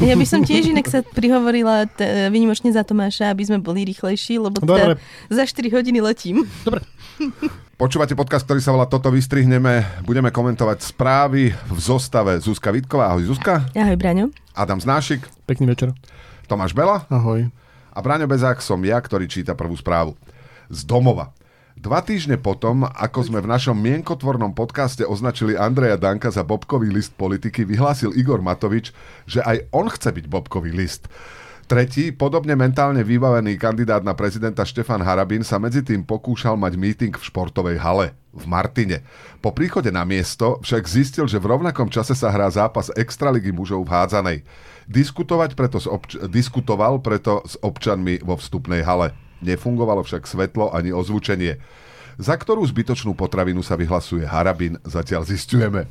Ja by som tiež inak sa prihovorila t- vynimočne za Tomáša, aby sme boli rýchlejší, lebo teda za 4 hodiny letím. Dobre. Počúvate podcast, ktorý sa volá Toto vystrihneme. Budeme komentovať správy v zostave Zuzka Vitková. Ahoj Zuzka. Ahoj Braňo. Adam Znášik. Pekný večer. Tomáš Bela. Ahoj. A Braňo Bezák som ja, ktorý číta prvú správu. Z domova. Dva týždne potom, ako sme v našom mienkotvornom podcaste označili Andreja Danka za bobkový list politiky, vyhlásil Igor Matovič, že aj on chce byť bobkový list. Tretí, podobne mentálne vybavený kandidát na prezidenta Štefan Harabin sa medzi tým pokúšal mať meeting v športovej hale v Martine. Po príchode na miesto však zistil, že v rovnakom čase sa hrá zápas Extraligy mužov v hádzanej. Diskutovať preto s obč- diskutoval preto s občanmi vo vstupnej hale. Nefungovalo však svetlo ani ozvučenie. Za ktorú zbytočnú potravinu sa vyhlasuje Harabin, zatiaľ zistujeme.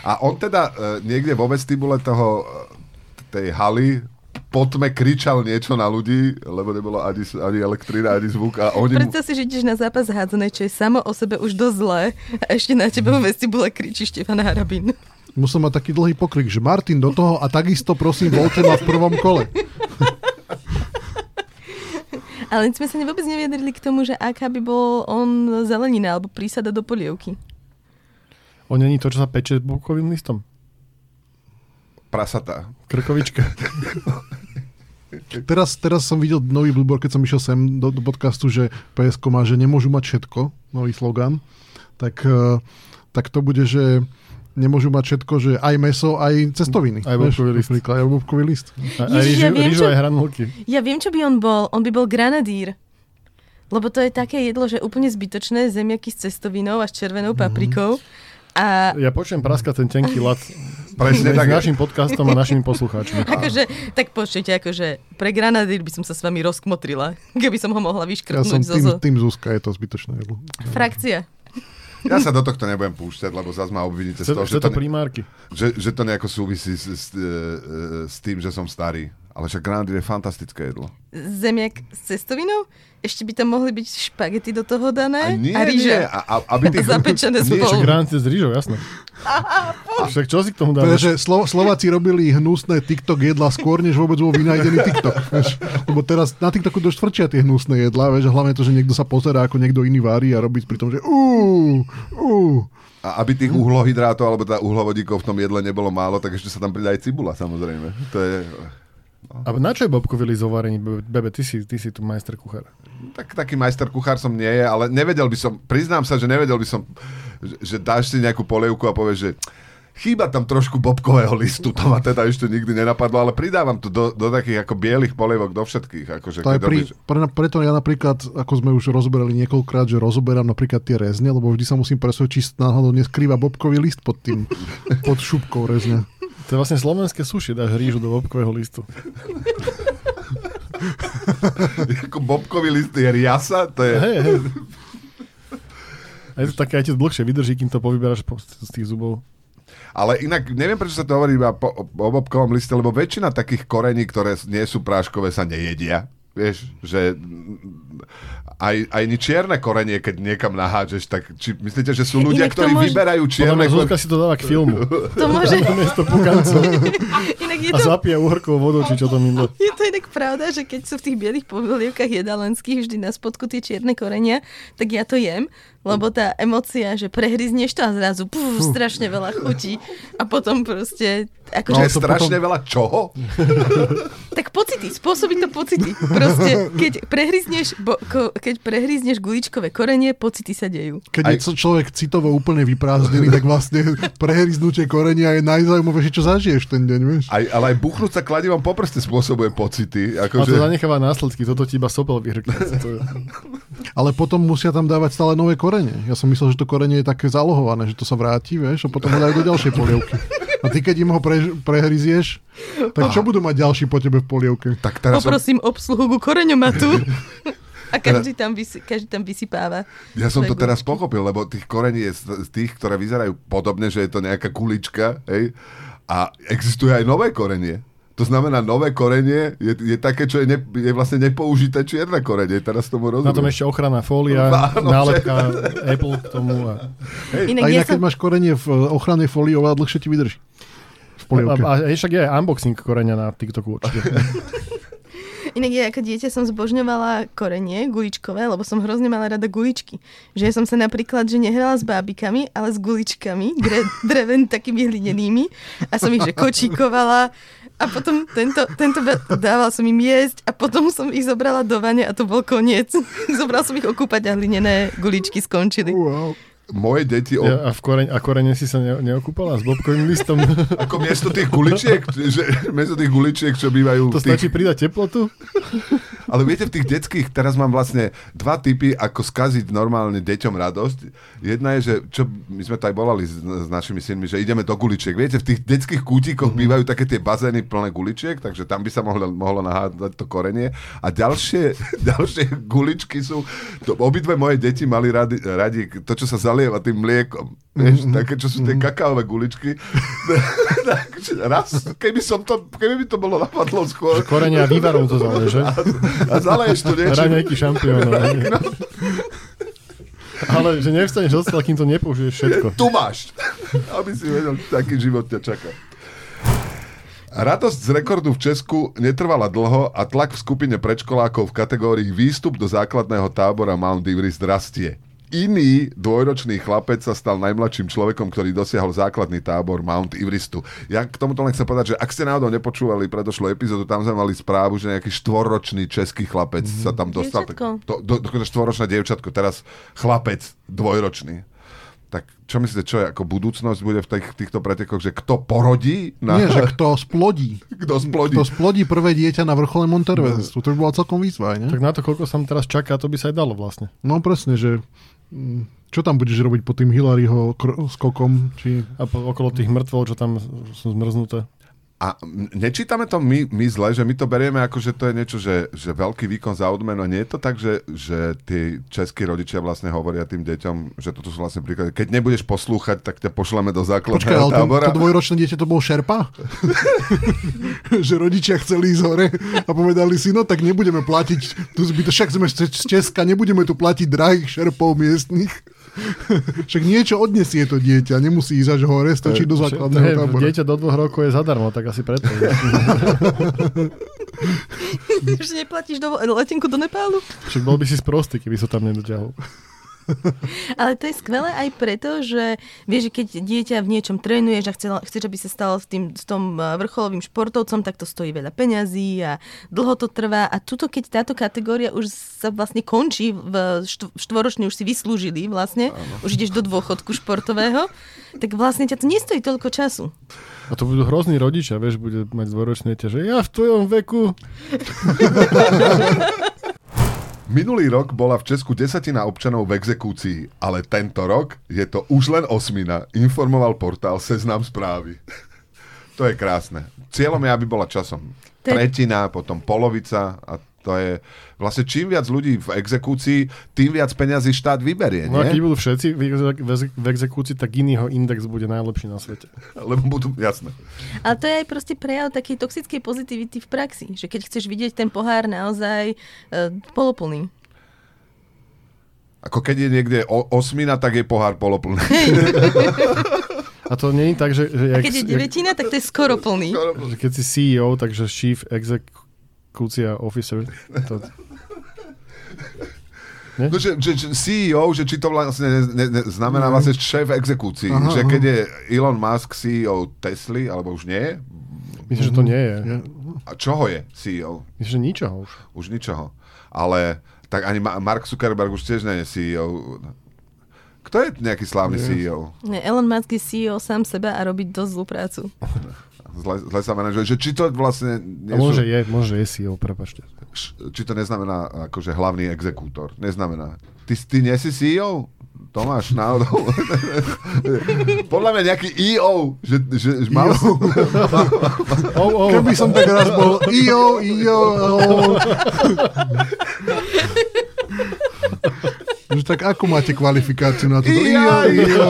A on teda e, niekde vo vestibule toho, e, tej haly potme kričal niečo na ľudí, lebo nebolo ani, ani elektrina, ani zvuk. A oni Predstav si, že ideš na zápas hádzanej, čo je samo o sebe už dosť zlé a ešte na tebe vo vestibule kričí Štefan Harabin. Musel mať taký dlhý pokrik, že Martin do toho a takisto prosím voľte ma v prvom kole. Ale sme sa vôbec neviedrili k tomu, že aká by bol on zelenina alebo prísada do polievky. On není to, čo sa peče s bukovým listom? Prasatá. Krkovička. teraz, teraz som videl nový billboard, keď som išiel sem do, do podcastu, že PSK má, že nemôžu mať všetko, nový slogan. Tak, eh, tak to bude, že nemôžu mať všetko, že aj meso, aj cestoviny. Aj bobkový list. Aj bobkový list. A, aj Ježiš, ja viem, čo, aj. Ja viem, čo by on bol. On by bol granadír. Lebo to je také jedlo, že úplne zbytočné, zemiaky s cestovinou a s červenou mhm. paprikou. Mm-hmm. A... Ja počujem praska ten tenký lat Presne tak. našim podcastom a našimi poslucháčmi. akože, tak počujte, akože pre granadír by som sa s vami rozkmotrila, keby som ho mohla vyškrtnúť. Ja som tým, tým Zuzka, je to zbytočné jedlo. Frakcia. Ja sa do tohto nebudem púšťať, lebo zase ma obviníte z toho, že to, primárky. Že, že to nejako súvisí s, s, e, s tým, že som starý. Ale však granadír je fantastické jedlo. Zemiak s cestovinou? Ešte by tam mohli byť špagety do toho dané? A nie, a rýža. Nie, a, a, aby tých... Zapečené nie, však s rýžou, jasné. však čo si k tomu dávaš? že Slo- Slováci robili hnusné TikTok jedla skôr, než vôbec bol vynajdený TikTok. Vieš? Lebo teraz na TikToku dosť tvrčia tie hnusné jedlá, vieš? a hlavne to, že niekto sa pozerá, ako niekto iný vári a robí pri tom, že uú, uú. A aby tých uhlohydrátov alebo teda uhlovodíkov v tom jedle nebolo málo, tak ešte sa tam pridá aj cibula, samozrejme. To je... No. A na čo je Bobko vylí zovarení? Bebe, ty si, ty si tu majster kuchár. Tak, taký majster kuchár som nie je, ale nevedel by som, priznám sa, že nevedel by som, že, že dáš si nejakú polievku a povieš, že chýba tam trošku bobkového listu, to ma teda ešte nikdy nenapadlo, ale pridávam to do, do takých ako bielých polievok do všetkých. Akože, to je pri, pre, preto ja napríklad, ako sme už rozoberali niekoľkrát, že rozoberám napríklad tie rezne, lebo vždy sa musím presvedčiť, či náhodou neskrýva bobkový list pod tým, pod šupkou rezne. To je vlastne slovenské suši, dáš rížu do bobkového listu. Ako bobkový list je riasa, to je... Hej, hej. A je to také aj dlhšie vydrží, kým to povyberáš z tých zubov. Ale inak neviem, prečo sa to hovorí iba po, o bobkovom liste, lebo väčšina takých korení, ktoré nie sú práškové, sa nejedia. Vieš, že aj, aj ni čierne korenie, keď niekam nahádžeš, tak či myslíte, že sú ľudia, Inak ktorí môže... vyberajú čierne korenie? si to dáva k filmu. To môže... Miesto Inak je to... A zapije uhorkou vodou, či čo to mi Je to inak pravda, že keď sú v tých bielých polievkách jedalenských vždy na spodku tie čierne korenia, tak ja to jem, lebo tá emocia, že prehryzneš to a zrazu puf, strašne veľa chutí a potom proste ako, no, že strašne potom... veľa čoho? tak pocity, spôsobí to pocity. Proste, keď prehryzneš, bo, ko, keď prehryzneš guličkové korenie, pocity sa dejú. Keď Aj... je človek citovo úplne vyprázdnený, tak vlastne prehryznutie korenia je najzaujímavejšie, čo zažiješ ten deň, vieš? Aj, ale aj buchnúť sa kladivom po prste spôsobuje pocity. Ako a to že... zanecháva následky, toto ti iba sopel vyhrkne. ale potom musia tam dávať stále nové korenie. Ja som myslel, že to korenie je také zalohované, že to sa vráti, vieš, a potom ho dajú do ďalšej polievky. A ty, keď im ho pre, prehryzieš, tak čo budú mať ďalší po tebe v polievke? Tak teraz Poprosím som... obsluhu ku koreňomatu. A každý tam, vysy, každý tam vysypáva. Ja som to teraz pochopil, lebo tých korení je z tých, ktoré vyzerajú podobne, že je to nejaká kulička, hej? A existuje aj nové korenie. To znamená, nové korenie je, je také, čo je, ne, je vlastne nepoužité čierne korenie. Teraz tomu rozumiem. Na tom ešte ochranná fólia, Áno, nálepka Apple k tomu. A... Hej. Inak, a inak, ja keď som... máš korenie v ochrannej fólii, oveľa dlhšie ti vydrží. v polievke. A, a však je aj unboxing koreňa na TikToku určite. Inak ja ako dieťa som zbožňovala korenie guličkové, lebo som hrozne mala rada guličky. Že ja som sa napríklad, že nehrala s bábikami, ale s guličkami, dre, dreven takými hlinenými a som ich že kočíkovala a potom tento, tento dával som im jesť a potom som ich zobrala do vane a to bol koniec. Zobral som ich okúpať a hlinené guličky skončili. Wow. Moje deti... O... Ja, a, v koreň, a korene si sa ne, neokúpala s bobkovým listom? Ako miesto tých guličiek, že, miesto tých guličiek, čo bývajú... To tých, stačí pridať teplotu? ale viete, v tých detských, teraz mám vlastne dva typy, ako skaziť normálne deťom radosť. Jedna je, že čo my sme to aj volali s, s našimi synmi, že ideme do guličiek. Viete, v tých detských kútikoch mm-hmm. bývajú také tie bazény plné guličiek, takže tam by sa mohlo, mohlo nahádať to korenie. A ďalšie, ďalšie guličky sú... To, obidve moje deti mali radi, radi to, čo sa zalieva tým mliekom. Vieš, mm-hmm. také, čo sú tie kakaové guličky. Takže raz, keby som to, keby by to bolo napadlo skôr. Korenia vývarov to zaleješ, že? A, a zaleješ to niečo. Raňajky šampiónov. No, Ale že nevstaneš od stola, kým to nepoužiješ všetko. tu máš. Aby si vedel, taký život ťa čaká. Radosť z rekordu v Česku netrvala dlho a tlak v skupine predškolákov v kategórii výstup do základného tábora Mount Everest rastie. Iný dvojročný chlapec sa stal najmladším človekom, ktorý dosiahol základný tábor Mount Everestu. Ja k tomuto len chcem povedať, že ak ste náhodou nepočúvali predošlú epizódu, tam sme mali správu, že nejaký štvorročný český chlapec mm-hmm. sa tam dostal. Dievčatko. To, do, dokonca štvoročné dievčatko, teraz chlapec dvojročný. Tak čo myslíte, čo je ako budúcnosť bude v, tých, týchto pretekoch, že kto porodí? Na... Nie, že kto splodí. kto splodí. Kto splodí prvé dieťa na vrchole Montervestu. To by bola celkom výzva, ne? Tak na to, koľko sa teraz čaká, to by sa aj dalo vlastne. No presne, že čo tam budeš robiť pod tým Hillaryho skokom? Či... A po, okolo tých mŕtvol, čo tam sú zmrznuté. A nečítame to my, my zle, že my to berieme ako, že to je niečo, že, že veľký výkon za odmenu. Nie je to tak, že, že tí českí rodičia vlastne hovoria tým deťom, že toto sú vlastne príklady. Keď nebudeš poslúchať, tak ťa pošleme do Počkaj, základného ale to, tábora. to dvojročné dieťa to bol šerpa? že rodičia chceli ísť hore a povedali si, no tak nebudeme platiť, tu zbyto, však sme z Česka, nebudeme tu platiť drahých šerpov miestnych. Však niečo odnesie to dieťa, nemusí ísť až hore, stačí do základného Hej, tábora. Dieťa do dvoch rokov je zadarmo, tak asi preto. Už neplatíš do, letenku do Nepálu? Však bol by si sprostý, keby sa tam nedoťahol. Ale to je skvelé aj preto, že vieš, že keď dieťa v niečom trénuješ a chcel, chceš, aby sa stalo s, tým, s tom eh, vrcholovým športovcom, tak to stojí veľa peňazí a dlho to trvá. A tuto, keď táto kategória už sa vlastne končí, v štv- štvoročne už si vyslúžili vlastne, už ideš do dôchodku športového, tak vlastne ťa to nestojí toľko času. A to budú hrozní rodičia, vieš, bude mať dvojročné dieťa, že ja v tvojom veku. Minulý rok bola v Česku desatina občanov v exekúcii, ale tento rok je to už len osmina, informoval portál Seznam správy. to je krásne. Cieľom je, aby bola časom tretina, potom polovica a to je vlastne čím viac ľudí v exekúcii, tým viac peňazí štát vyberie, No a keď nie? budú všetci v, exe- v exe- v exekúcii, tak iného index bude najlepší na svete. Lebo budú, jasné. Ale to je aj proste prejav takej toxickej pozitivity v praxi, že keď chceš vidieť ten pohár naozaj uh, poloplný. Ako keď je niekde o, osmina, tak je pohár poloplný. A to nie je tak, že, že, A jak, keď je jak, devetina, tak to je skoro plný. že keď si CEO, takže Chief Executia Officer. To, No, že, že, že CEO, že či to vlastne ne, ne, ne, znamená vlastne šéf exekúcií. Aha, že aha. keď je Elon Musk CEO Tesly, alebo už nie, myslím, že to nie je. A čoho je CEO? Myslím, že ničoho už. Už ničoho. Ale tak ani Ma- Mark Zuckerberg už tiež nie je CEO. Kto je nejaký slávny Nie. CEO? Nie, Elon Musk je CEO sám seba a robí dosť zlú prácu. Zle, zle sa manažuje. Že či to vlastne nie môže sú, je, môže je CEO, prepačte. či to neznamená akože hlavný exekútor. Neznamená. Ty, ty nie si CEO? Tomáš, náhodou. Podľa mňa nejaký EO, že, že, že mal si, Oh, oh. Keby som tak raz bol io, io, oh. Že tak ako máte kvalifikáciu na toto? Ija, io.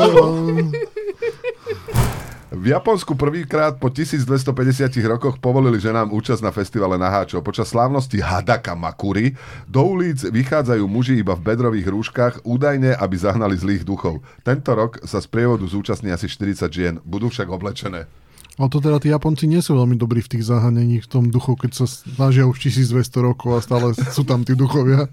V Japonsku prvýkrát po 1250 rokoch povolili ženám účasť na festivale naháčov. Počas slávnosti Hadaka Makuri do ulic vychádzajú muži iba v bedrových rúškach, údajne, aby zahnali zlých duchov. Tento rok sa z prievodu zúčastní asi 40 žien. Budú však oblečené. Ale to teda tí Japonci nie sú veľmi dobrí v tých zahanení v tom duchu, keď sa snažia už 1200 rokov a stále sú tam tí duchovia.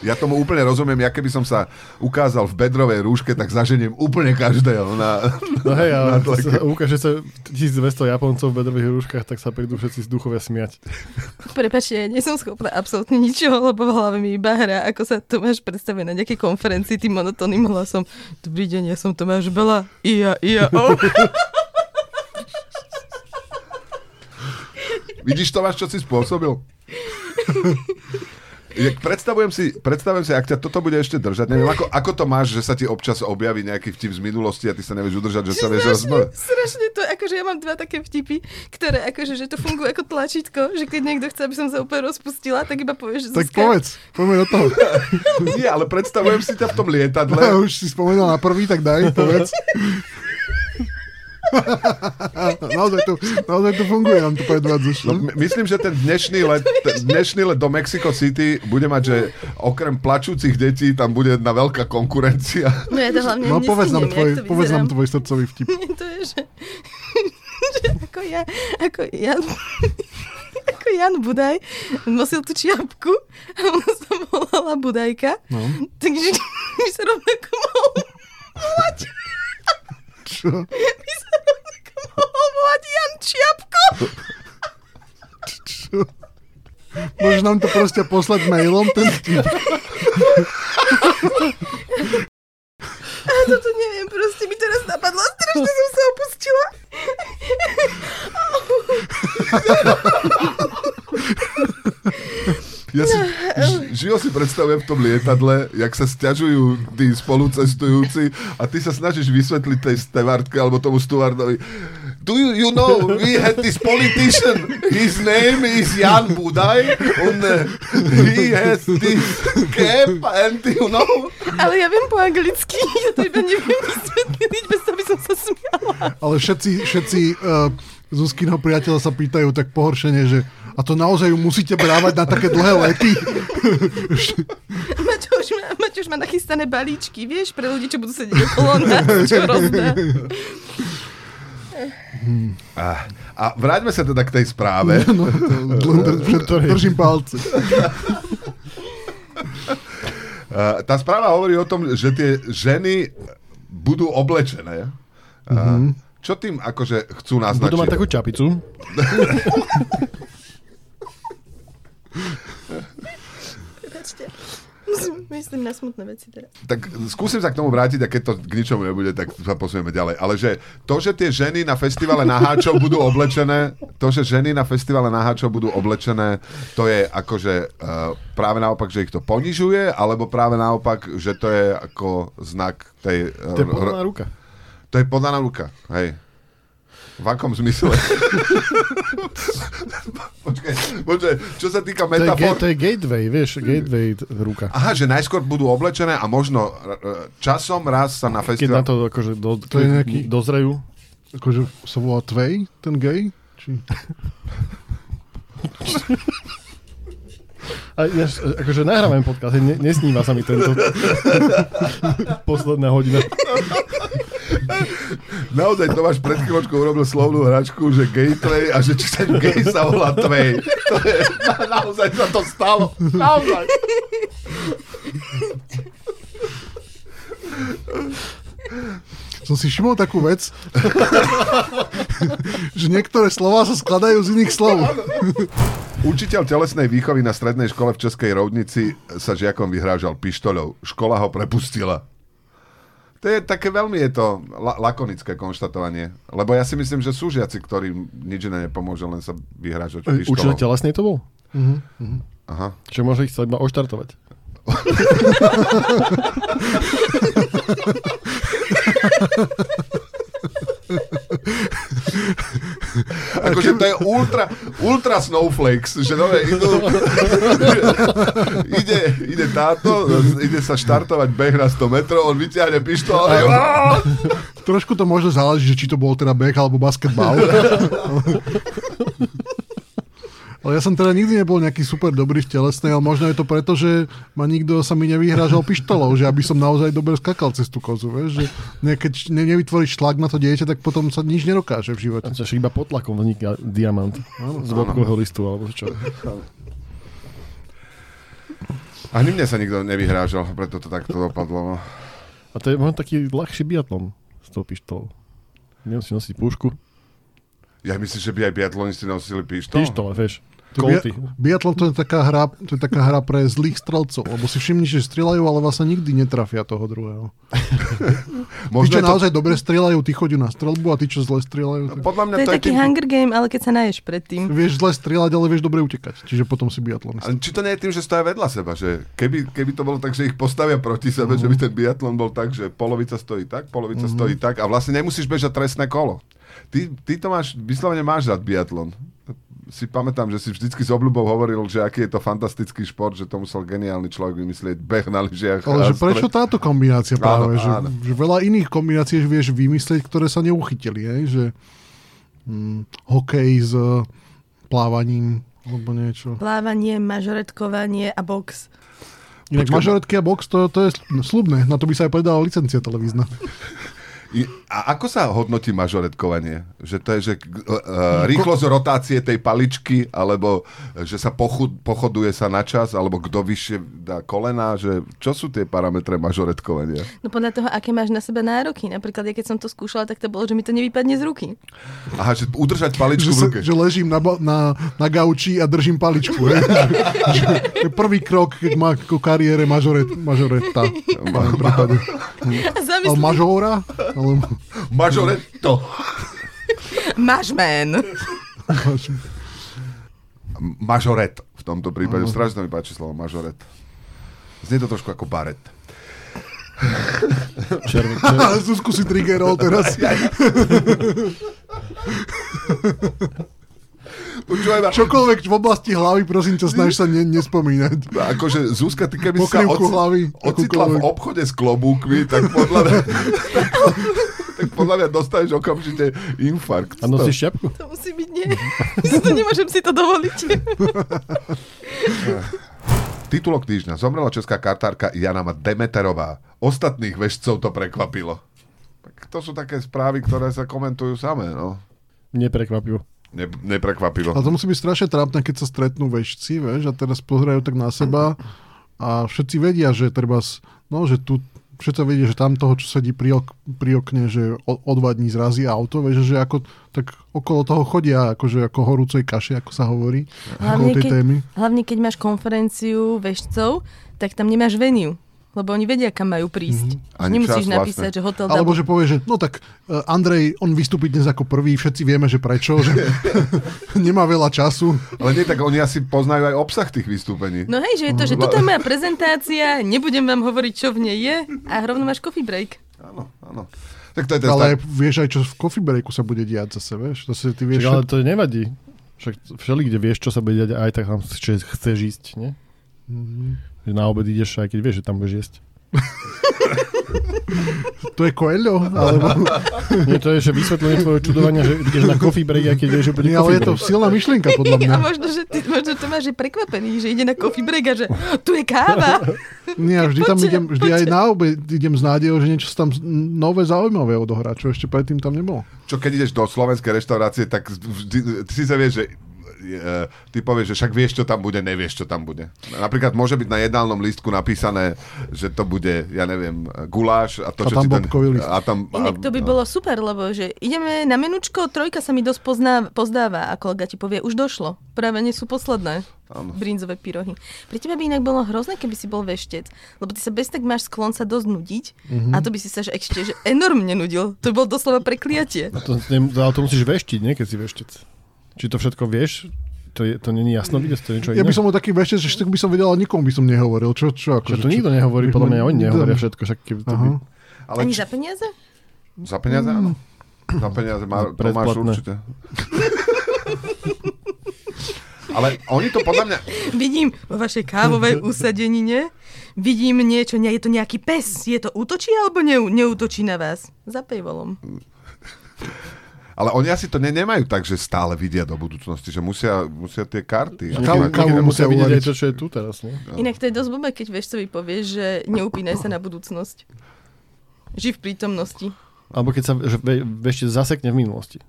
Ja tomu úplne rozumiem, ja keby som sa ukázal v bedrovej rúške, tak zaženiem úplne každého na, No hej, ale na sa ukáže sa 1200 Japoncov v bedrových rúškach, tak sa prídu všetci z duchovia smiať. Prepačte, ja nie som schopná absolútne ničoho, lebo v hlave mi iba hra, ako sa Tomáš predstavuje na nejakej konferencii tým monotónnym hlasom. Dobrý deň, ja som Tomáš Bela. I ja, i ja, o. Vidíš, Tomáš, čo si spôsobil? Jak predstavujem si, predstavujem si, ak ťa toto bude ešte držať, neviem, ako, ako to máš, že sa ti občas objaví nejaký vtip z minulosti a ty sa nevieš udržať, že sa vieš rozmať. strašne to, akože ja mám dva také vtipy, ktoré akože, že to funguje ako tlačítko, že keď niekto chce, aby som sa úplne rozpustila, tak iba povieš, že Tak Zuzka, povedz, poďme do toho. Nie, ale predstavujem si ťa v tom lietadle. Ja už si spomenul na prvý, tak daj, povedz. naozaj, to, naozaj to funguje, nám to predvádzaš. No, my- myslím, že ten dnešný let, dnešný let do Mexico City bude mať, že okrem plačúcich detí tam bude jedna veľká konkurencia. No ja to hlavne No povedz nám, tvoj, povedz nám tvoj srdcový vtip. to je, že, že ako ja, ako Jan, ako Jan Budaj nosil tú čiapku a ona sa volala Budajka, No. takže my sa rovnako mohol volať, Čo? my sa mohol volať Jan Čiapko. Čo? Môžeš nám to proste poslať mailom, ten vtip. Toto neviem, proste mi teraz napadlo, strašne som sa opustila. Ja si, ž- živo si predstavujem v tom lietadle, jak sa stiažujú tí spolucestujúci a ty sa snažíš vysvetliť tej stevardke alebo tomu stewardovi. Do you, you know, we had this politician, his name is Jan Budaj, and uh, he has this cap, and you know, Ale ja viem po anglicky, ja to iba neviem vysvetliť, bez toho by som sa smiala. Ale všetci, všetci uh, Zuzkinho priateľa sa pýtajú tak pohoršene, že a to naozaj ju musíte brávať na také dlhé lety? Maťo už, má, Maťo už má nachystané balíčky, vieš, pre ľudí, čo budú sedieť okolo nás, čo rozdá. a, a vráťme sa teda k tej správe. No, to, dr- dr- držím palce. Tá správa hovorí o tom, že tie ženy budú oblečené. Uh, čo tým akože chcú naznačiť? Budú mať takú čapicu. Prepačte. Myslím na smutné veci teraz. Tak skúsim sa k tomu vrátiť a keď to k ničomu nebude, tak sa posunieme ďalej. Ale že to, že tie ženy na festivale naháčov budú oblečené, to, že ženy na festivale naháčov budú oblečené, to je akože uh, práve naopak, že ich to ponižuje, alebo práve naopak, že to je ako znak tej... Uh, To je podaná ruka. to je podaná ruka, hej. V akom zmysle? počkaj, počkaj, čo sa týka To je, metafor... to je gateway, vieš, gateway ruka. Aha, že najskôr budú oblečené a možno e, e, časom raz sa na Keď festival... na to akože do, To je nejaký- dozrejú. Akože sa volá Tvej, ten gay? Či... A ináč, akože nahrávame podcast, ne, nesníva sa mi tento posledná hodina. Naozaj Tomáš pred chvíľočkou urobil slovnú hračku, že gay tvej a že či ten gay sa volá tvej. To je, na, naozaj sa to stalo. Naozaj. Som si všimol takú vec, že niektoré slova sa skladajú z iných slov. Učiteľ telesnej výchovy na strednej škole v Českej Roudnici sa žiakom vyhrážal pištoľou. Škola ho prepustila. To je také veľmi je to la- lakonické konštatovanie. Lebo ja si myslím, že sú žiaci, ktorým nič iné nepomôže, len sa vyhrážať Učiteľ pištolou. telesnej to bol? Aha. Čiže môže ich chcel iba oštartovať. Akože to je ultra, ultra snowflakes, že no, idú, ide, ide táto, ide sa štartovať beh na 100 metrov, on vyťahne pištol a Trošku to možno záleží, že či to bol teda beh alebo basketbal. Ale ja som teda nikdy nebol nejaký super dobrý v telesnej, ale možno je to preto, že ma nikto sa mi nevyhrážal pištolou, že aby som naozaj dobre skakal cez tú kozu, vieš, že ne, keď ne, nevytvoríš tlak na to dieťa, tak potom sa nič nedokáže v živote. A iba pod tlakom vzniká diamant z bobkového listu, alebo čo. Ani mne sa nikto nevyhrážal, preto to takto dopadlo. No. A to je možno taký ľahší biatlon s tou pištolou. Nemusíš nosiť pušku. Ja myslím, že by aj biatlonisti nosili pištol. Pištole, vieš. Biatlon to je, taká hra, to je taká hra pre zlých strelcov, lebo si všimni, že strieľajú, ale vlastne nikdy netrafia toho druhého. tí, čo to... naozaj dobre strieľajú, tí chodí na strelbu a tí, čo zle strieľajú. Tak... Podľa mňa to, je to taký tým... Hunger Game, ale keď sa naješ predtým. Vieš zle strieľať, ale vieš dobre utekať. Čiže potom si biatlon. Ale či to nie je tým, že stoja vedľa seba, že keby, keby to bolo tak, že ich postavia proti sebe, uh-huh. že by ten biatlon bol tak, že polovica stojí tak, polovica uh-huh. stojí tak a vlastne nemusíš bežať trestné kolo. Ty, ty to máš, vyslovene máš rád biatlon si pamätám, že si vždycky s obľubou hovoril, že aký je to fantastický šport, že to musel geniálny človek vymyslieť, beh na lyžiach. Ale že prečo táto kombinácia práve? Áno, že, áno. že veľa iných kombinácií vieš vymyslieť, ktoré sa neuchytili. Hej? Že hm, hokej s uh, plávaním alebo niečo. Plávanie, mažoretkovanie a box. Inak mažoretky a box, to, to je slubné. Na to by sa aj predala licencia televízna. A ako sa hodnotí mažoretkovanie? Že to je, že uh, rýchlosť rotácie tej paličky, alebo že sa pochod, pochoduje sa na čas, alebo kto vyššie dá kolena, že čo sú tie parametre mažoretkovania? No podľa toho, aké máš na sebe nároky. Napríklad, ja keď som to skúšala, tak to bolo, že mi to nevypadne z ruky. Aha, že udržať paličku že, v ruke. Sa, že ležím na, na, na gauči a držím paličku. že, že, to je prvý krok, keď má ako kariére mažoret, mažoreta. Ma, ma, Ale mažóra? Ale... Majoretto. Mažmen. Mažoret v tomto prípade. Uh-huh. Strašne mi páči slovo mažoret. Znie to trošku ako baret. Červen, červen. Zuzku si triggerol teraz. Počúvaj ma. Čokoľvek v oblasti hlavy, prosím ťa, snaž sa ne, nespomínať. No, akože Zuzka, ty keby sa oci, hlavy, ocitla v obchode s klobúkmi, tak podľa mňa, tak podľa mňa dostaneš okamžite infarkt. A nosíš šťapku? To musí byť nie. to nemôžem si to dovoliť. Titulok týždňa. Zomrela česká kartárka Jana Demeterová. Ostatných vešcov to prekvapilo. Tak to sú také správy, ktoré sa komentujú samé, no. Neprekvapivo ne, neprekvapilo. A to musí byť strašne trápne, keď sa stretnú vešci, vieš, a teraz pozerajú tak na seba a všetci vedia, že treba, no, že tu všetci vedia, že tam toho, čo sedí pri, ok, pri okne, že o, o dva dní zrazí auto, vieš, že ako, tak okolo toho chodia, akože ako horúcej kaše, ako sa hovorí, hlavne, tej keď, témy. Hlavne, keď máš konferenciu vešcov, tak tam nemáš veniu lebo oni vedia, kam majú prísť. Mm-hmm. Nemusíš čas, napísať, vlastne. že hotel... Alebo že povie, že no tak uh, Andrej, on vystúpi dnes ako prvý, všetci vieme, že prečo, že nemá veľa času. Ale nie, tak oni asi poznajú aj obsah tých vystúpení. No hej, že je to, že toto je moja prezentácia, nebudem vám hovoriť, čo v nej je a rovno máš coffee break. Áno, áno. Tak to je ten ale stav... vieš aj, čo v coffee breaku sa bude diať zase, vieš? To si ty vieš Však, ale to nevadí. Však všeli, kde vieš, čo sa bude diať, aj tak tam chceš ísť, nie? Mm-hmm. Že na obed ideš, aj keď vieš, že tam budeš jesť. to je Coelho? Alebo... Nie, to je že vysvetlenie tvojho čudovania, že ideš na coffee break a keď vieš, že bude Nie, ale je to silná myšlienka, podľa mňa. A možno, že, ty, možno to máš že prekvapený, že ide na coffee break a že tu je káva. Nie, vždy tam idem, vždy aj na obed idem s nádejou, že niečo tam nové zaujímavé odohrá, čo ešte predtým tam nebolo. Čo keď ideš do slovenskej reštaurácie, tak vždy, ty si sa vieš, že ty povieš, že však vieš, čo tam bude, nevieš, čo tam bude. Napríklad môže byť na jedálnom lístku napísané, že to bude, ja neviem, guláš a to, a čo tam ten... List. A tam, Inak to by bolo super, lebo že ideme na menučko, trojka sa mi dosť pozná, pozdáva a kolega ti povie, už došlo, práve nie sú posledné. Áno. Brinzové pyrohy. Pri tebe by inak bolo hrozné, keby si bol veštec, lebo ty sa bez tak máš sklon sa dosť nudiť mm-hmm. a to by si sa že ešte že enormne nudil. To bol doslova prekliatie. A to, ale to musíš veštiť, nie, keď si veštec. Či to všetko vieš? To, je, to není jasno vidieť, to niečo Ja by som bol taký veštec, že by som vedel, ale nikomu by som nehovoril. Čo, čo, ako, čo to nikto nehovorí, podľa mňa oni nehovoria všetko. Však keby to by... ale Ani či... za peniaze? Za peniaze, áno. Za peniaze má, to máš určite. Ale oni to podľa mňa... Vidím vo vašej kávovej usadenine, vidím niečo, nie, je to nejaký pes. Je to útočí alebo ne, neútočí na vás? Za pejvolom. Ale oni asi to ne, nemajú tak, že stále vidia do budúcnosti, že musia, musia tie karty. Kávu- kávu musia musia vidieť aj to, čo je tu teraz, nie? Inak to je dosť blbé, keď vešcovi povieš, že neupínaj sa na budúcnosť. Ži v prítomnosti. Alebo keď sa že ve, ešte zasekne v minulosti.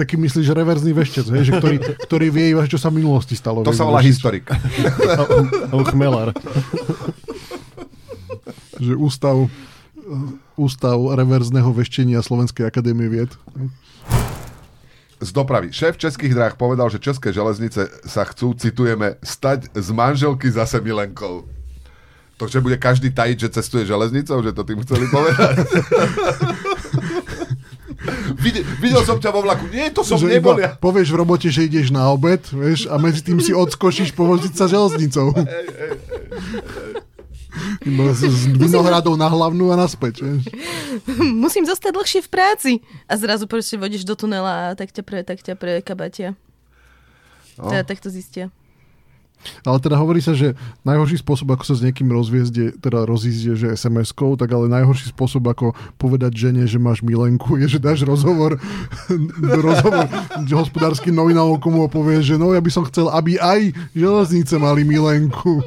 Taký myslíš reverzný veštec, hej, že ktorý, ktorý vie iba, čo sa v minulosti stalo. To Vie sa volá historik. Alebo chmelár. Že ústav, ústav reverzného veštenia Slovenskej akadémie vied. Z dopravy. Šéf českých dráh povedal, že české železnice sa chcú, citujeme, stať z manželky zase milenkou. To, že bude každý tajiť, že cestuje železnicou, že to tým chceli povedať. videl, videl som ťa vo vlaku. Nie, to som že nebol ja. povieš v robote, že ideš na obed, vieš, a medzi tým si odskočíš povoziť sa železnicou. Iba z, z Vinohradov na hlavnú a naspäť. Vieš. Musím zostať dlhšie v práci. A zrazu proste vodíš do tunela a tak ťa pre, tak ťa pre kabatia. No. Teda tak to zistia. Ale teda hovorí sa, že najhorší spôsob, ako sa s niekým rozviezť, je, teda rozísť je, že SMS-kou, tak ale najhorší spôsob, ako povedať žene, že máš milenku, je, že dáš rozhovor, rozhovor hospodárskym novinálom, komu ho povieš, že no ja by som chcel, aby aj železnice mali milenku.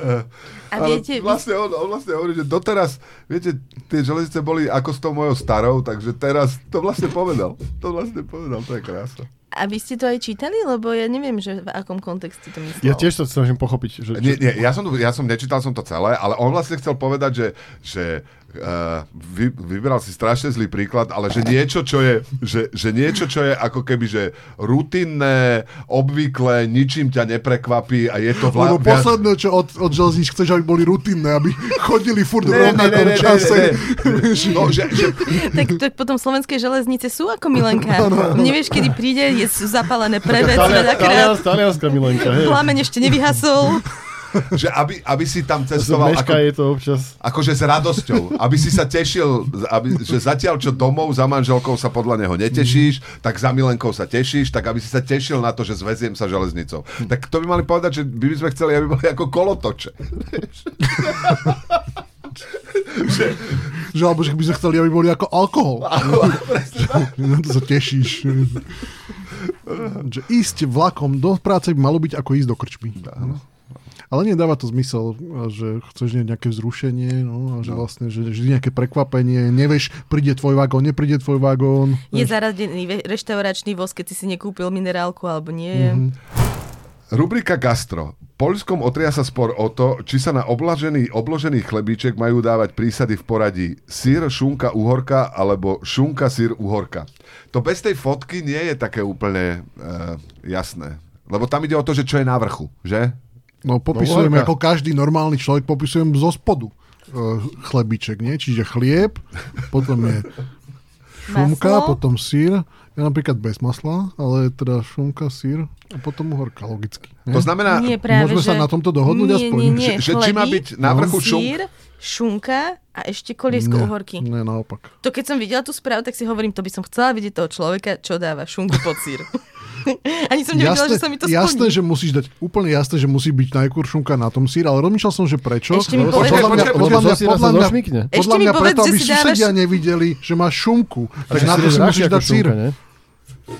A Ale viete, vlastne on, on vlastne hovorí, že doteraz, viete, tie železnice boli ako s tou mojou starou, takže teraz to vlastne povedal. To vlastne povedal, to je krása. a vy ste to aj čítali? Lebo ja neviem, že v akom kontexte to myslel. Ja tiež to snažím pochopiť. Že, Nie, nie, ja som, ja som nečítal som to celé, ale on vlastne chcel povedať, že, že uh, vy, vybral si strašne zlý príklad, ale že niečo, čo je, že, že niečo, čo je ako keby, že rutinné, obvyklé, ničím ťa neprekvapí a je to Lebo vla- posledné, čo od, od železníc chceš, aby boli rutinné, aby chodili furt v Ne, ne, ne, rovnakom ne, ne, čase. ne. No, že, že, tak, tak potom slovenské železnice sú ako Milenka. Nevieš, kedy príde, je, sú zapálené prevec talianská milenka, hej. Plameň ešte nevyhasol. Že aby, aby si tam Že cestoval Meška ako, je to občas. akože s radosťou, aby si sa tešil, aby, že zatiaľ čo domov za manželkou sa podľa neho netešíš, tak za milenkou sa tešíš, tak aby si sa tešil na to, že zveziem sa železnicou. Tak to by mali povedať, že by sme chceli, aby boli ako kolotoče. Že, alebo že by sme chceli, aby boli ako alkohol. Na to sa tešíš. že ísť vlakom do práce by malo byť ako ísť do krčmy. Ale nedáva to zmysel, že chceš nejaké vzrušenie, no, a že vlastne, že vždy nejaké prekvapenie, nevieš, príde tvoj vagón, nepríde tvoj vagón. Je zaradený reštauračný voz, keď si si nekúpil minerálku alebo nie. Mhm. Rubrika Gastro. Poľskom otria sa spor o to, či sa na oblažený, obložený chlebíček majú dávať prísady v poradí sír, šunka, uhorka alebo šunka, sír, uhorka. To bez tej fotky nie je také úplne uh, jasné. Lebo tam ide o to, že čo je na vrchu, že? No popisujem, No, horka. ako každý normálny človek, popisujem zo spodu uh, chlebiček, nie? Čiže chlieb, potom je šunka, Maslo? potom sír. Ja napríklad bez masla, ale teda šunka, sír a potom uhorka, logicky. Nie? To znamená, Nie, práve, Môžeme že... sa na tomto dohodnúť nie, aspoň? Nie, nie, Že- že či má byť na vrchu šunk- sír, šunka a ešte koliesko Nie, uhorky. Nie, naopak. To keď som videla tú správu, tak si hovorím, to by som chcela vidieť toho človeka, čo dáva šunku pod sír. Ani som nevedela, že sa mi to jasné, splní. že musíš dať, úplne jasné, že musí byť najskôr šunka na tom sír, ale rozmýšľal som, že prečo. Ešte mi povedz- podľa mňa, podľa mňa, podľa mňa, podľa mňa preto, že aby susedia nevideli, že máš šunku. Tak na to si musíš dať sír.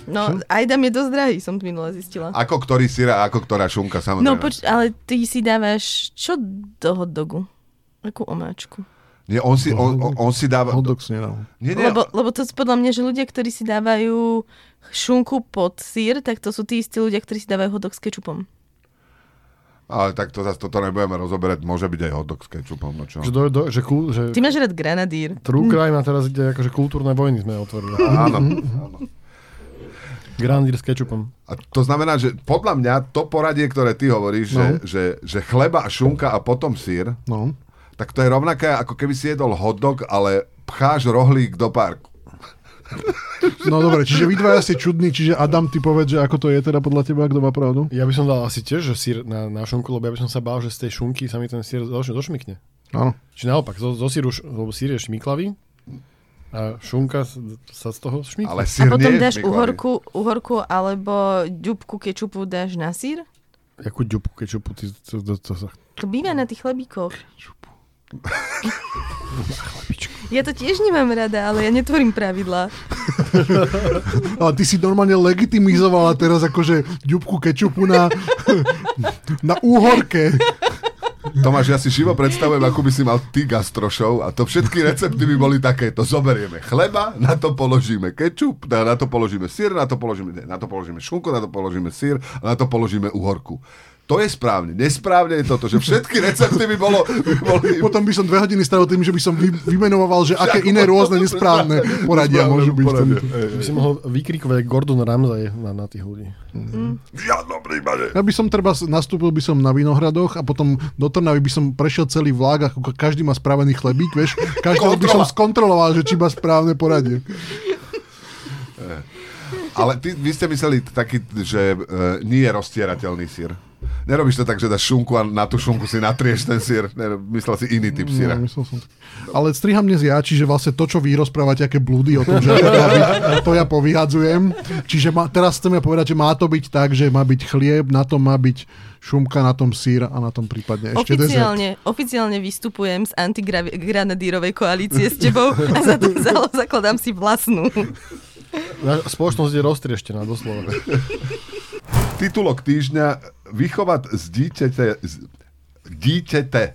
No, Ajdam je dosť drahý, som minule zistila. ako ktorý sír a ako ktorá šunka, samozrejme. No poč- ale ty si dávaš čo do hot dogu? Akú omáčku? Nie, on si, on, on, on si dáva... Hot dog si nedal. Nie, nie, Lebo, lebo to podľa mňa, že ľudia, ktorí si dávajú šunku pod sír, tak to sú tí istí ľudia, ktorí si dávajú hot dog s kečupom. ale tak to zase toto nebudeme rozoberať, môže byť aj hotdog s kečupom, no čo? Že, do, do, že, kul, že Ty máš rád granadír. True crime a teraz ide akože kultúrne vojny sme otvorili. Áno. Grandier s kečupom. A to znamená, že podľa mňa to poradie, ktoré ty hovoríš, No. že, že, že chleba, šunka a potom sír, No. tak to je rovnaké, ako keby si jedol hotdog, ale pcháš rohlík do parku. No dobre, čiže vy dvaja ste čudní, čiže Adam, ty povedz, že ako to je teda podľa teba, kto má pravdu? Ja by som dal asi tiež že sír na, na šunku, lebo ja by som sa bál, že z tej šunky sa mi ten sír doš- došmykne. Áno. Či naopak, zo, zo síru, lebo sír je šmiklavý a šunka s- sa z toho šmykne. Ale A sír potom nie je dáš uhorku, uhorku alebo ďubku kečupu dáš na sír? Jakú ďubku kečupu, ty, to, to, to, to, To býva na tých chlebíkoch. Ja to tiež nemám rada, ale ja netvorím pravidlá. Ale ty si normálne legitimizovala teraz akože ďubku kečupu na, na úhorke. Tomáš, ja si živo predstavujem, ako by si mal ty gastrošov a to všetky recepty by boli takéto. Zoberieme chleba, na to položíme kečup, na to položíme sír, na to položíme, na to položíme šunku, na to položíme sír a na to položíme uhorku. To je správne. Nesprávne je toto, že všetky recepty by bolo... By boli... Potom by som dve hodiny strávil tým, že by som vy, vymenoval, že aké iné rôzne nesprávne poradia Nesprávne môžu byť. poradia. By si mohol vykrikovať Gordon Ramsay na, na tých ľudí. V žiadnom prípade. Ja by som treba nastúpil by som na Vinohradoch a potom do Trnavy by som prešiel celý vlák, ako každý má správený chlebík, vieš. Každého by som skontroloval, že či má správne poradie. Ale ty, vy ste mysleli taký, že uh, nie je roztierateľný sír. Nerobíš to tak, že dáš šunku a na tú šunku si natrieš ten sír. Myslel si iný typ síra. No, myslel som tak. Ale striham dnes ja, čiže vlastne to, čo vy rozprávate, aké blúdy o tom, že to má byť, to ja povyhadzujem. Čiže ma, teraz chcem ja povedať, že má to byť tak, že má byť chlieb, na tom má byť šumka, na tom sír a na tom prípadne ešte dezert. Oficiálne, oficiálne vystupujem z antigranadírovej koalície s tebou a za to za- zakladám si vlastnú. Spoločnosť je roztrieštená, doslova. Titulok týždňa vychovať z díťete... Z, díťete.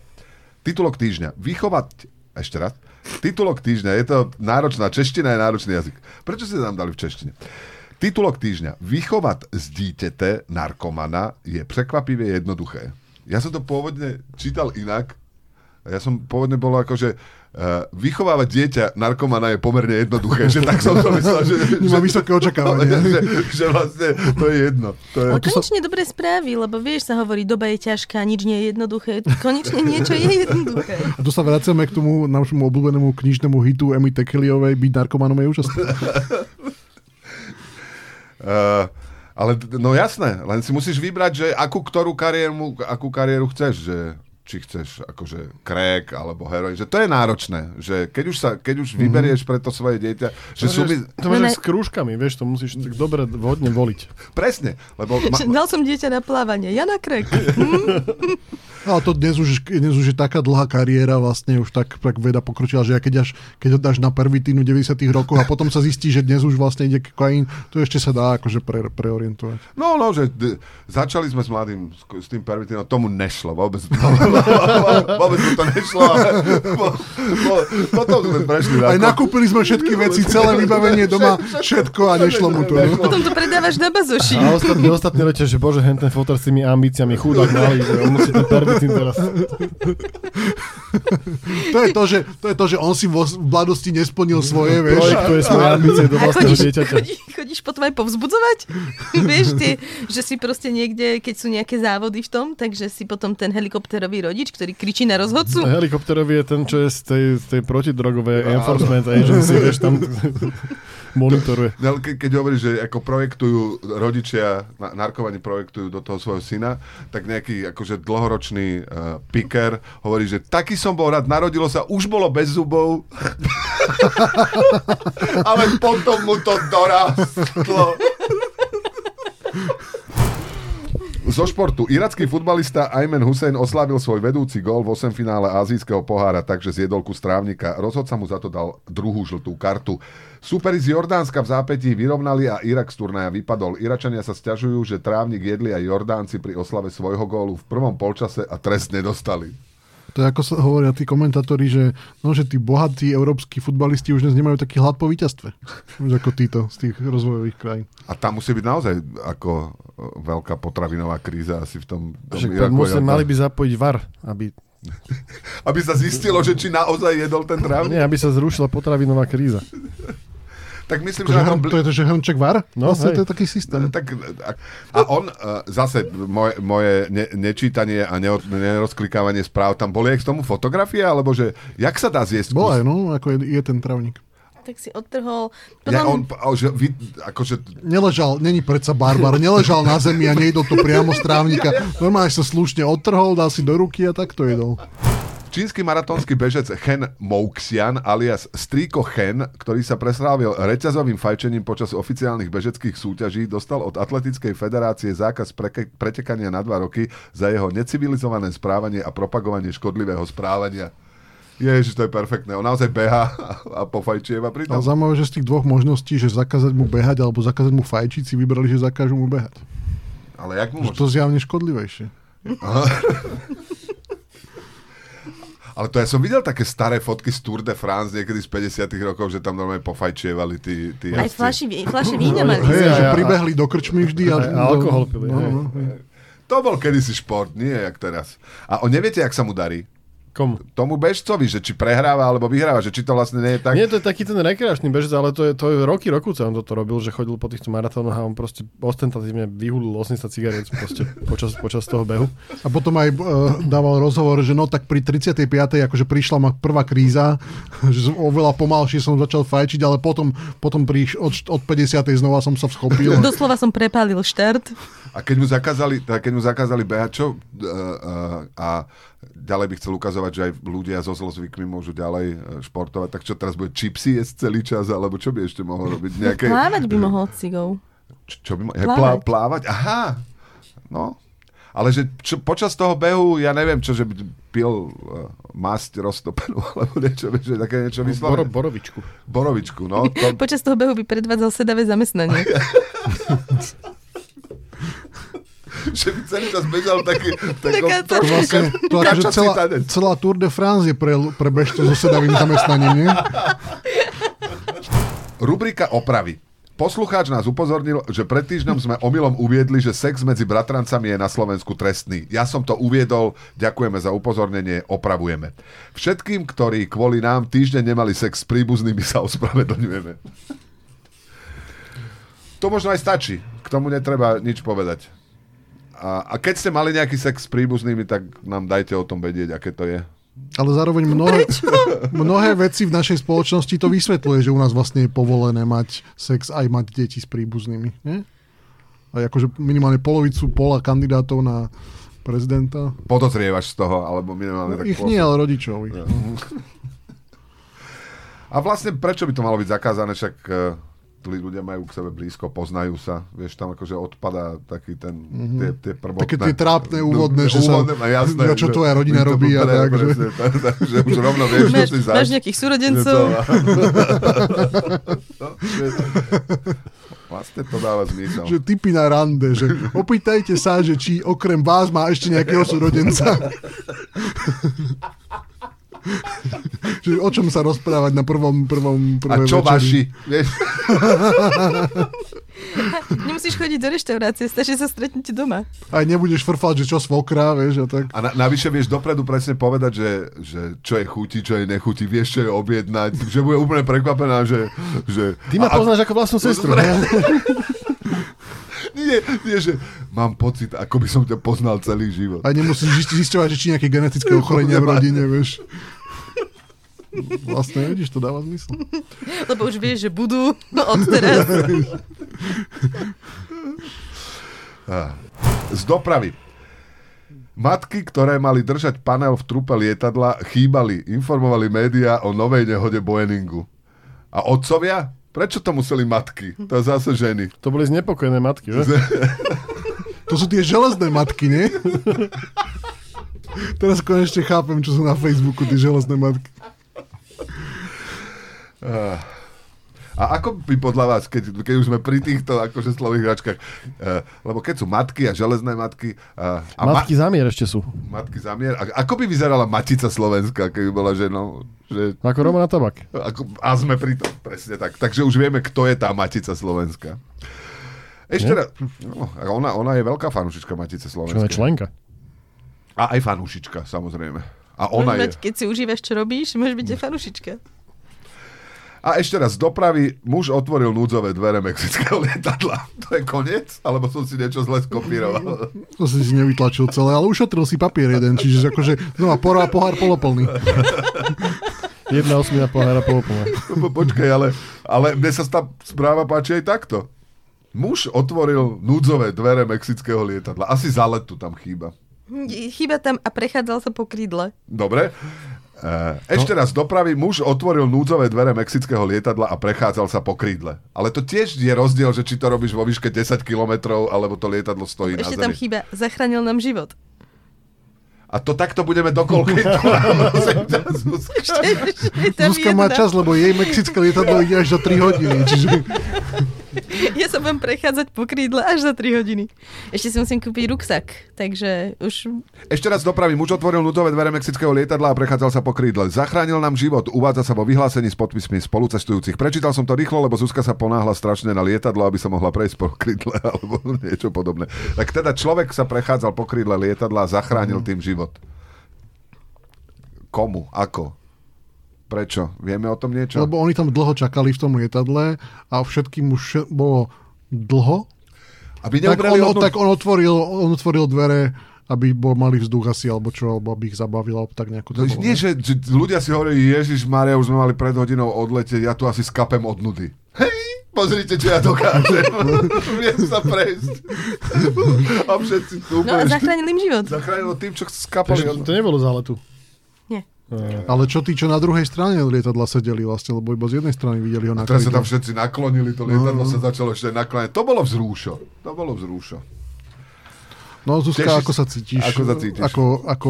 Titulok týždňa. Vychovať... Ešte raz. Titulok týždňa. Je to náročná. Čeština je náročný jazyk. Prečo ste tam dali v češtine? Titulok týždňa. Vychovať z díťete narkomana je prekvapivé jednoduché. Ja som to pôvodne čítal inak. Ja som pôvodne bolo ako, že uh, vychovávať dieťa narkomana je pomerne jednoduché. Že tak som to myslel. Že, Nemá vysoké očakávania. že, že vlastne to je jedno. To je, Ale konečne dobré správy, lebo vieš, sa hovorí, doba je ťažká, nič nie je jednoduché. Konečne niečo je jednoduché. A tu sa vraciame k tomu nášmu obľúbenému knižnému hitu Emmy Tekeliovej Byť narkomanom je úžasné. Uh, ale no jasné, len si musíš vybrať, že akú ktorú kariéru, akú kariéru chceš, že či chceš akože crack alebo heroin, že to je náročné, že keď už, sa, keď už vyberieš pre to svoje dieťa, že sú mi... To máš No ne- s krúžkami, vieš, to musíš tak dobre, vhodne voliť. Presne, lebo... Ma, Dal som dieťa na plávanie, ja na krek. Ale to dnes už, dnes už je taká dlhá kariéra, vlastne už tak, tak veda pokročila, že ja keď, až, keď ho dáš na pervitínu 90 rokov a potom sa zistí, že dnes už vlastne ide kokain, to ešte sa dá akože pre, preorientovať. no, no, že d- začali sme s mladým, s, s tým pervitínom, tomu nešlo, vôbec, vôbec mu to nešlo, po, po, potom sme prešli Aj nakúpili sme všetky veci, celé vybavenie doma, všetko a nešlo mu to. No. Potom to predávaš na bazoši. A ostatní, ostatní letia, že bože, hen ten fotor s tými ambíciami, chudák malý, že on musí ten pervitín teraz. To je to, že, to je to, že on si vo v mladosti nesplnil svoje, vieš. Projektuje svoje ambície do vlastného chodíš, dieťaťa. chodíš, chodíš potom aj povzbudzovať? Vieš ty, že si proste niekde, keď sú nejaké závody v tom, takže si potom ten helikopterový rodič, ktorý kričí na rozhodcu. Helikopterový je ten, čo je z tej, z tej protidrogovej enforcement agency, vieš, tam monitoruje. No, ke, keď hovoríš, že ako projektujú rodičia, na, narkovani projektujú do toho svojho syna, tak nejaký akože dlhoročný uh, piker hovorí, že taký som bol rád, narodilo sa, už bolo bez zubov, ale potom mu to dorástlo. Zo športu. Iracký futbalista Ayman Hussein oslávil svoj vedúci gól v 8 finále azijského pohára, takže zjedol kus trávnika. Rozhodca mu za to dal druhú žltú kartu. Súperi z Jordánska v zápätí vyrovnali a Irak z turnaja vypadol. Iračania sa stiažujú, že trávnik jedli aj Jordánci pri oslave svojho gólu v prvom polčase a trest nedostali. To je ako sa hovoria tí komentátori, že, no, že tí bohatí európsky futbalisti už dnes nemajú taký hlad po víťazstve. Ako títo z tých rozvojových krajín. A tam musí byť naozaj ako e, veľká potravinová kríza asi v tom, tom Však Iraku. mali by zapojiť VAR, aby, Aby sa zistilo, že či naozaj jedol ten trávnik. nie, aby sa zrušila potravinová kríza. Tak myslím, To, že tom to je to, že hrnček var? No, vlastne hej. to je taký systém. Tak, a, a on uh, zase, moje, moje ne, nečítanie a neo, nerozklikávanie správ, tam boli aj k tomu fotografie, alebo že, jak sa dá zjesť? Bola aj, no, ako je, je ten travník. Tak si odtrhol. Ja, Potom, on, a, že, vy, akože, Neležal, není predsa barbar, neležal na zemi a nejedol to priamo z trávnika. Normálne sa slušne odtrhol, dal si do ruky a tak to jedol. Čínsky maratónsky bežec Chen Mouxian alias Striko Chen, ktorý sa preslávil reťazovým fajčením počas oficiálnych bežeckých súťaží, dostal od Atletickej federácie zákaz preke- pretekania na dva roky za jeho necivilizované správanie a propagovanie škodlivého správania. Ježiš, to je perfektné. On naozaj beha a pofajčieva pri Ale tom. zaujímavé, že z tých dvoch možností, že zakázať mu behať alebo zakázať mu fajčiť, si vybrali, že zakážu mu behať. Ale jak mu Že môže... to zjavne škodlivejšie. Ale to ja som videl také staré fotky z Tour de France niekedy z 50 rokov, že tam normálne pofajčievali tí, tí Aj flaši, flaši vína mali. Hej, že pribehli do krčmy vždy. A, a alkohol pili, hej. no. To bol kedysi šport, nie jak teraz. A on neviete, jak sa mu darí? Komu? Tomu bežcovi, že či prehráva alebo vyhráva, že či to vlastne nie je tak. Nie, to je taký ten rekreačný bežec, ale to je, to je roky, roku on toto robil, že chodil po týchto maratónoch a on proste ostentatívne vyhulil 80 cigariet proste počas, počas toho behu. A potom aj uh, dával rozhovor, že no tak pri 35. akože prišla ma prvá kríza, že som oveľa pomalšie som začal fajčiť, ale potom, potom pri, od, od 50. znova som sa vschopil. Doslova som prepálil štart. A keď mu zakázali, teda keď mu zakázali behať, čo? Uh, uh, a ďalej by chcel ukazovať, že aj ľudia so zlozvykmi môžu ďalej uh, športovať, tak čo teraz bude čipsy jesť celý čas, alebo čo by ešte mohol robiť? Nejaké, Plávať by mohol cigou. čo, čo by mohol? Plávať. Plávať. plávať? Aha! No. Ale že čo, počas toho behu, ja neviem, čo, že by pil uh, masť roztopenú, alebo niečo, že také niečo Boro, vyslovené. borovičku. Borovičku, no. To, Počas toho behu by predvádzal sedavé zamestnanie. že by celý čas bežal taký, takom trošku Vlastne, to akože celá, celá Tour de France je pre, pre bežcov so sedavým zamestnaním, nie? Rubrika opravy. Poslucháč nás upozornil, že pred týždňom sme omylom uviedli, že sex medzi bratrancami je na Slovensku trestný. Ja som to uviedol, ďakujeme za upozornenie, opravujeme. Všetkým, ktorí kvôli nám týždeň nemali sex s príbuznými, sa ospravedlňujeme. To možno aj stačí. K tomu netreba nič povedať. A, a keď ste mali nejaký sex s príbuznými, tak nám dajte o tom vedieť, aké to je. Ale zároveň mnohé, mnohé veci v našej spoločnosti to vysvetľuje, že u nás vlastne je povolené mať sex aj mať deti s príbuznými. Nie? A akože minimálne polovicu pola kandidátov na prezidenta. Podozrievaš z toho, alebo minimálne tak Ich nie, ale rodičov. ich. A vlastne prečo by to malo byť zakázané, však uh, tí ľudia majú k sebe blízko, poznajú sa, vieš, tam akože odpadá taký ten, mm-hmm. tie, tie prvotné... Také tie trápne úvodné, že sa- úvodné, a jasné, ja, čo že- tvoja rodina že robí a tak, že- tak, tak, že už rovno vieš, čo Máš, si máš zaš. nejakých súrodencov. No, že- Vlastne to dáva zmysel. Že typy na rande, že opýtajte sa, že či okrem vás má ešte nejakého súrodenca. Že o čom sa rozprávať na prvom, prvom, A prvej čo večeri. vaši? Vieš? Nemusíš chodiť do reštaurácie, stačí sa stretnúť doma. Aj nebudeš frfať, že čo svokra, vieš, a tak. A na, navyše vieš dopredu presne povedať, že, že čo je chutí, čo je nechutí, vieš, čo je objednať, že bude úplne prekvapená, že... že Ty ma a- poznáš ako vlastnú sestru. Nie, nie, že mám pocit, ako by som ťa poznal celý život. Aj nemusíš zisťovať, že či nejaké genetické ochorenia v rodine, vieš. Vlastne, vidíš, to dáva zmysel. Lebo už vieš, že budú od teraz. Á. Z dopravy. Matky, ktoré mali držať panel v trupe lietadla, chýbali, informovali médiá o novej nehode Boeingu. A otcovia? Prečo to museli matky? To je zase ženy. To boli znepokojené matky, že? To sú tie železné matky, nie? Teraz konečne chápem, čo sú na Facebooku, tie železné matky. A ako by podľa vás, keď, keď už sme pri týchto akože slových hračkách, uh, lebo keď sú matky a železné matky uh, a Matky zamier ešte sú. Ma, matky zamier, a, ako by vyzerala matica Slovenska, keby bola ženou? Že, Ako Romana Tabak. ako, a sme pri tom, presne tak. Takže už vieme, kto je tá matica Slovenska. Ešte raz, no, ona, ona je veľká fanúšička Matice Čo Slovenskej. je členka. A aj fanúšička, samozrejme. A Môžeš ona mať, je. keď si užívaš, čo robíš, môžeš byť aj fanušička. A ešte raz, z dopravy muž otvoril núdzové dvere mexického lietadla. To je koniec? Alebo som si niečo zle skopíroval? To si si nevytlačil celé, ale ušetril si papier jeden, čiže akože znova porá pohár poloplný. Jedna osmina pohára poloplná. Po- Počkaj, ale, ale mne sa tá správa páči aj takto. Muž otvoril núdzové dvere mexického lietadla. Asi za letu tam chýba. Chýba tam a prechádzal sa po krídle. Dobre. E, ešte raz, z dopravy muž otvoril núdzové dvere mexického lietadla a prechádzal sa po krídle. Ale to tiež je rozdiel, že či to robíš vo výške 10 kilometrov, alebo to lietadlo stojí Ešte na tam zemi. chýba, zachránil nám život. A to takto budeme do koľkej tu? Zuzka. Tam má čas, lebo jej mexické lietadlo ide až za 3 hodiny. Čiže Ja sa budem prechádzať po krídle až za 3 hodiny. Ešte si musím kúpiť ruksak, takže už... Ešte raz dopravím. Muž otvoril nudové dvere mexického lietadla a prechádzal sa po krídle. Zachránil nám život. Uvádza sa vo vyhlásení s podpismi spolucestujúcich. Prečítal som to rýchlo, lebo Zuzka sa ponáhla strašne na lietadlo, aby sa mohla prejsť po krídle alebo niečo podobné. Tak teda človek sa prechádzal po krídle lietadla a zachránil tým život. Komu? Ako? Prečo? Vieme o tom niečo? Lebo oni tam dlho čakali v tom lietadle a všetkým už bolo dlho. Aby Tak on, odnú... tak on, otvoril, on otvoril dvere, aby bol malý vzduch asi, alebo čo, alebo aby ich zabavil, alebo tak nejako. to No, bolo, nie, ne? že, že ľudia si hovorí, Ježiš Maria, už sme mali pred hodinou odletieť, ja tu asi skapem od nudy. Hej, pozrite, čo ja dokážem. Viem sa prejsť. A všetci tu No zachránil im život. Zachránilo tým, čo skapali. To nebolo z letu. Nie. Uh, Ale čo tí, čo na druhej strane lietadla sedeli vlastne, lebo iba z jednej strany videli ho na Teraz sa tam všetci naklonili, to lietadlo sa začalo ešte nakláňať. To bolo vzrúšo. To bolo vzrúšo. No Zuzka, ako sa cítiš? ako sa cítiš? Ako, ako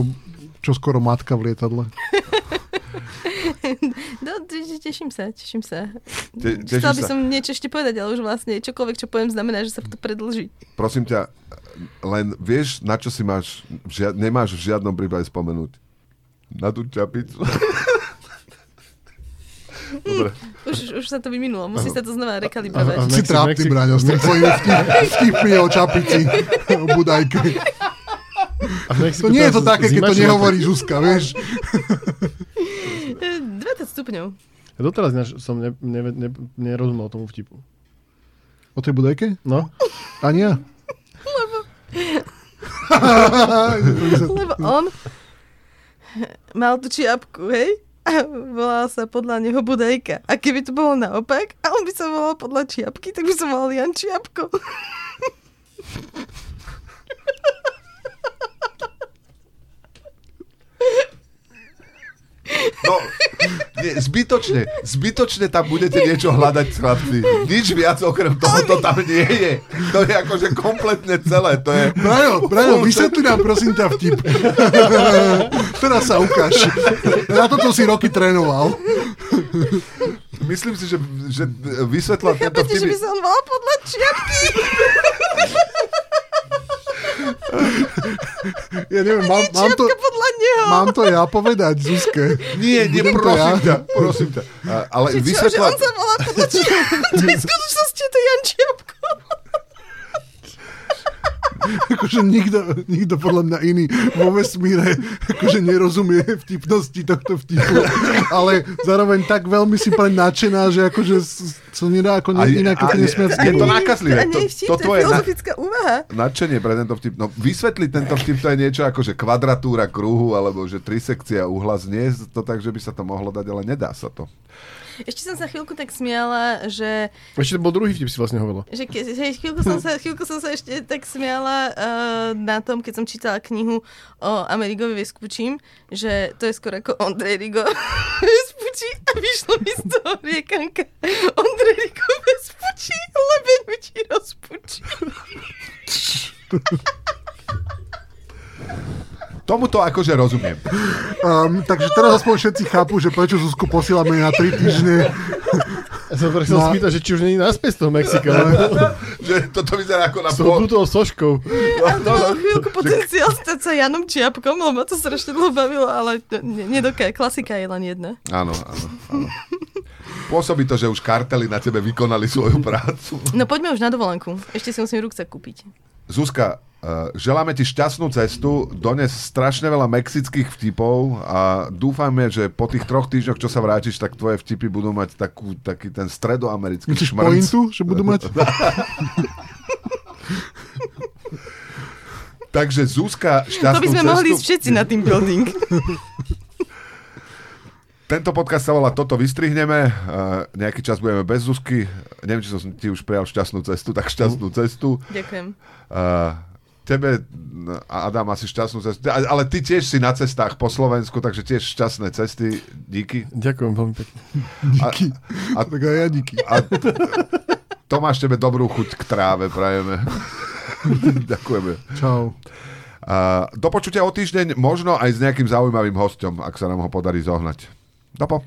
čo skoro matka v lietadle? No, te- teším sa, teším sa. Te- tešíš Chcela by sa? som niečo ešte povedať, ale už vlastne čokoľvek, čo poviem, znamená, že sa to predlží. Prosím ťa, len vieš, na čo si máš, v nemáš v žiadnom prípade spomenúť? Na tú čapicu. Dobre. Už, už sa to vyminulo, musí sa to znova rekalibrovať. a- Si trápny, Braňo, s tým tvojimi vtip, vtipmi o čapici, o budajke. To nie je to také, keď to nehovorí? Zuzka, vieš? E, 20 stupňov. Ja doteraz som ne, ne, ne, nerozumel tomu vtipu. O tej budajke? No, Ani ja. Lebo on mal tú čiapku, hej? A volal sa podľa neho Budajka. A keby to bolo naopak, a on by sa volal podľa čiapky, tak by som volal Jan Čiapko. No, nie, zbytočne, zbytočne tam budete niečo hľadať, chlapci. Nič viac okrem toho to tam nie je. To je akože kompletne celé. To je... Braňo, Braňo, vysvetli nám prosím ťa vtip. Teraz sa ukáž. Na toto si roky trénoval. Myslím si, že, že vysvetla tento Chápete, že by vtip... som volal podľa čiapky? Ja neviem, mám, mám, to, Čiapka podľa neho. mám to ja povedať Zuzke. Nie, nie, Budem prosím ja. ťa, prosím ťa. A, ale vysvetla... on sa volá podľa je v skutočnosti je to Jan Čiapko. Akože nikto, nikto podľa mňa iný vo vesmíre akože nerozumie vtipnosti tohto vtipu, ale zároveň tak veľmi si pre nadšená, že akože sa nedá ako ne, inak ako nesmiať je to nákazlivé. To nie je To- vtip, to to je tvoje na- filozofická úvaha. Nadšenie pre tento vtip. No vysvetliť tento vtip to je niečo ako, že kvadratúra kruhu, alebo že trisekcia uhla. Nie je to tak, že by sa to mohlo dať, ale nedá sa to. Ešte som sa chvíľku tak smiala, že ešte to bol druhý vtip, si vlastne hovorila. že ke, hej, chvíľku, som sa, chvíľku som sa ešte tak smiala uh, na tom, keď som čítala knihu o Amerigovi Vespučím, že to je skoro ako Ondrej Rigo Vespučí a vyšlo mi z toho riekanka Ondrej Rigo Vespučí, lebeň mi ti rozpučí. Tomuto akože rozumiem. Um, takže teraz aspoň všetci chápu, že prečo Zuzku posílame na 3 týždne. Ja som chcel No. spýtať, že či už není naspäť z toho Mexika. že toto vyzerá ako na S tou pol... tutou soškou. A to malo chvíľku potenciál stať sa Janom Čiapkom, lebo ma to strašne dlho bavilo, ale ne- nedokáže. Klasika je len jedna. Áno, áno, áno. Pôsobí to, že už kartely na tebe vykonali svoju prácu. No poďme už na dovolenku. Ešte si musím ruksak kúpiť. Zuzka, uh, želáme ti šťastnú cestu, dones strašne veľa mexických vtipov a dúfame, že po tých troch týždňoch, čo sa vrátiš, tak tvoje vtipy budú mať takú, taký ten stredoamerický Myslíš šmrnc. pointu, že budú mať? Takže Zuzka, To šťastnú by sme cestu. mohli ísť všetci na team building. Tento podcast sa volá Toto vystrihneme. Uh, nejaký čas budeme bez Zuzky. Neviem, či som ti už prijal šťastnú cestu, tak šťastnú cestu. Ďakujem. Uh, tebe, no, a Adam, asi šťastnú cestu. A- Ale ty tiež si na cestách po Slovensku, takže tiež šťastné cesty. Díky. Ďakujem veľmi pekne. Díky. A- Tak aj ja díky. A Tomáš, tebe dobrú chuť k tráve prajeme. Ďakujeme. Čau. Uh, do počutia o týždeň, možno aj s nejakým zaujímavým hostom, ak sa nám ho podarí zohnať. Dá bom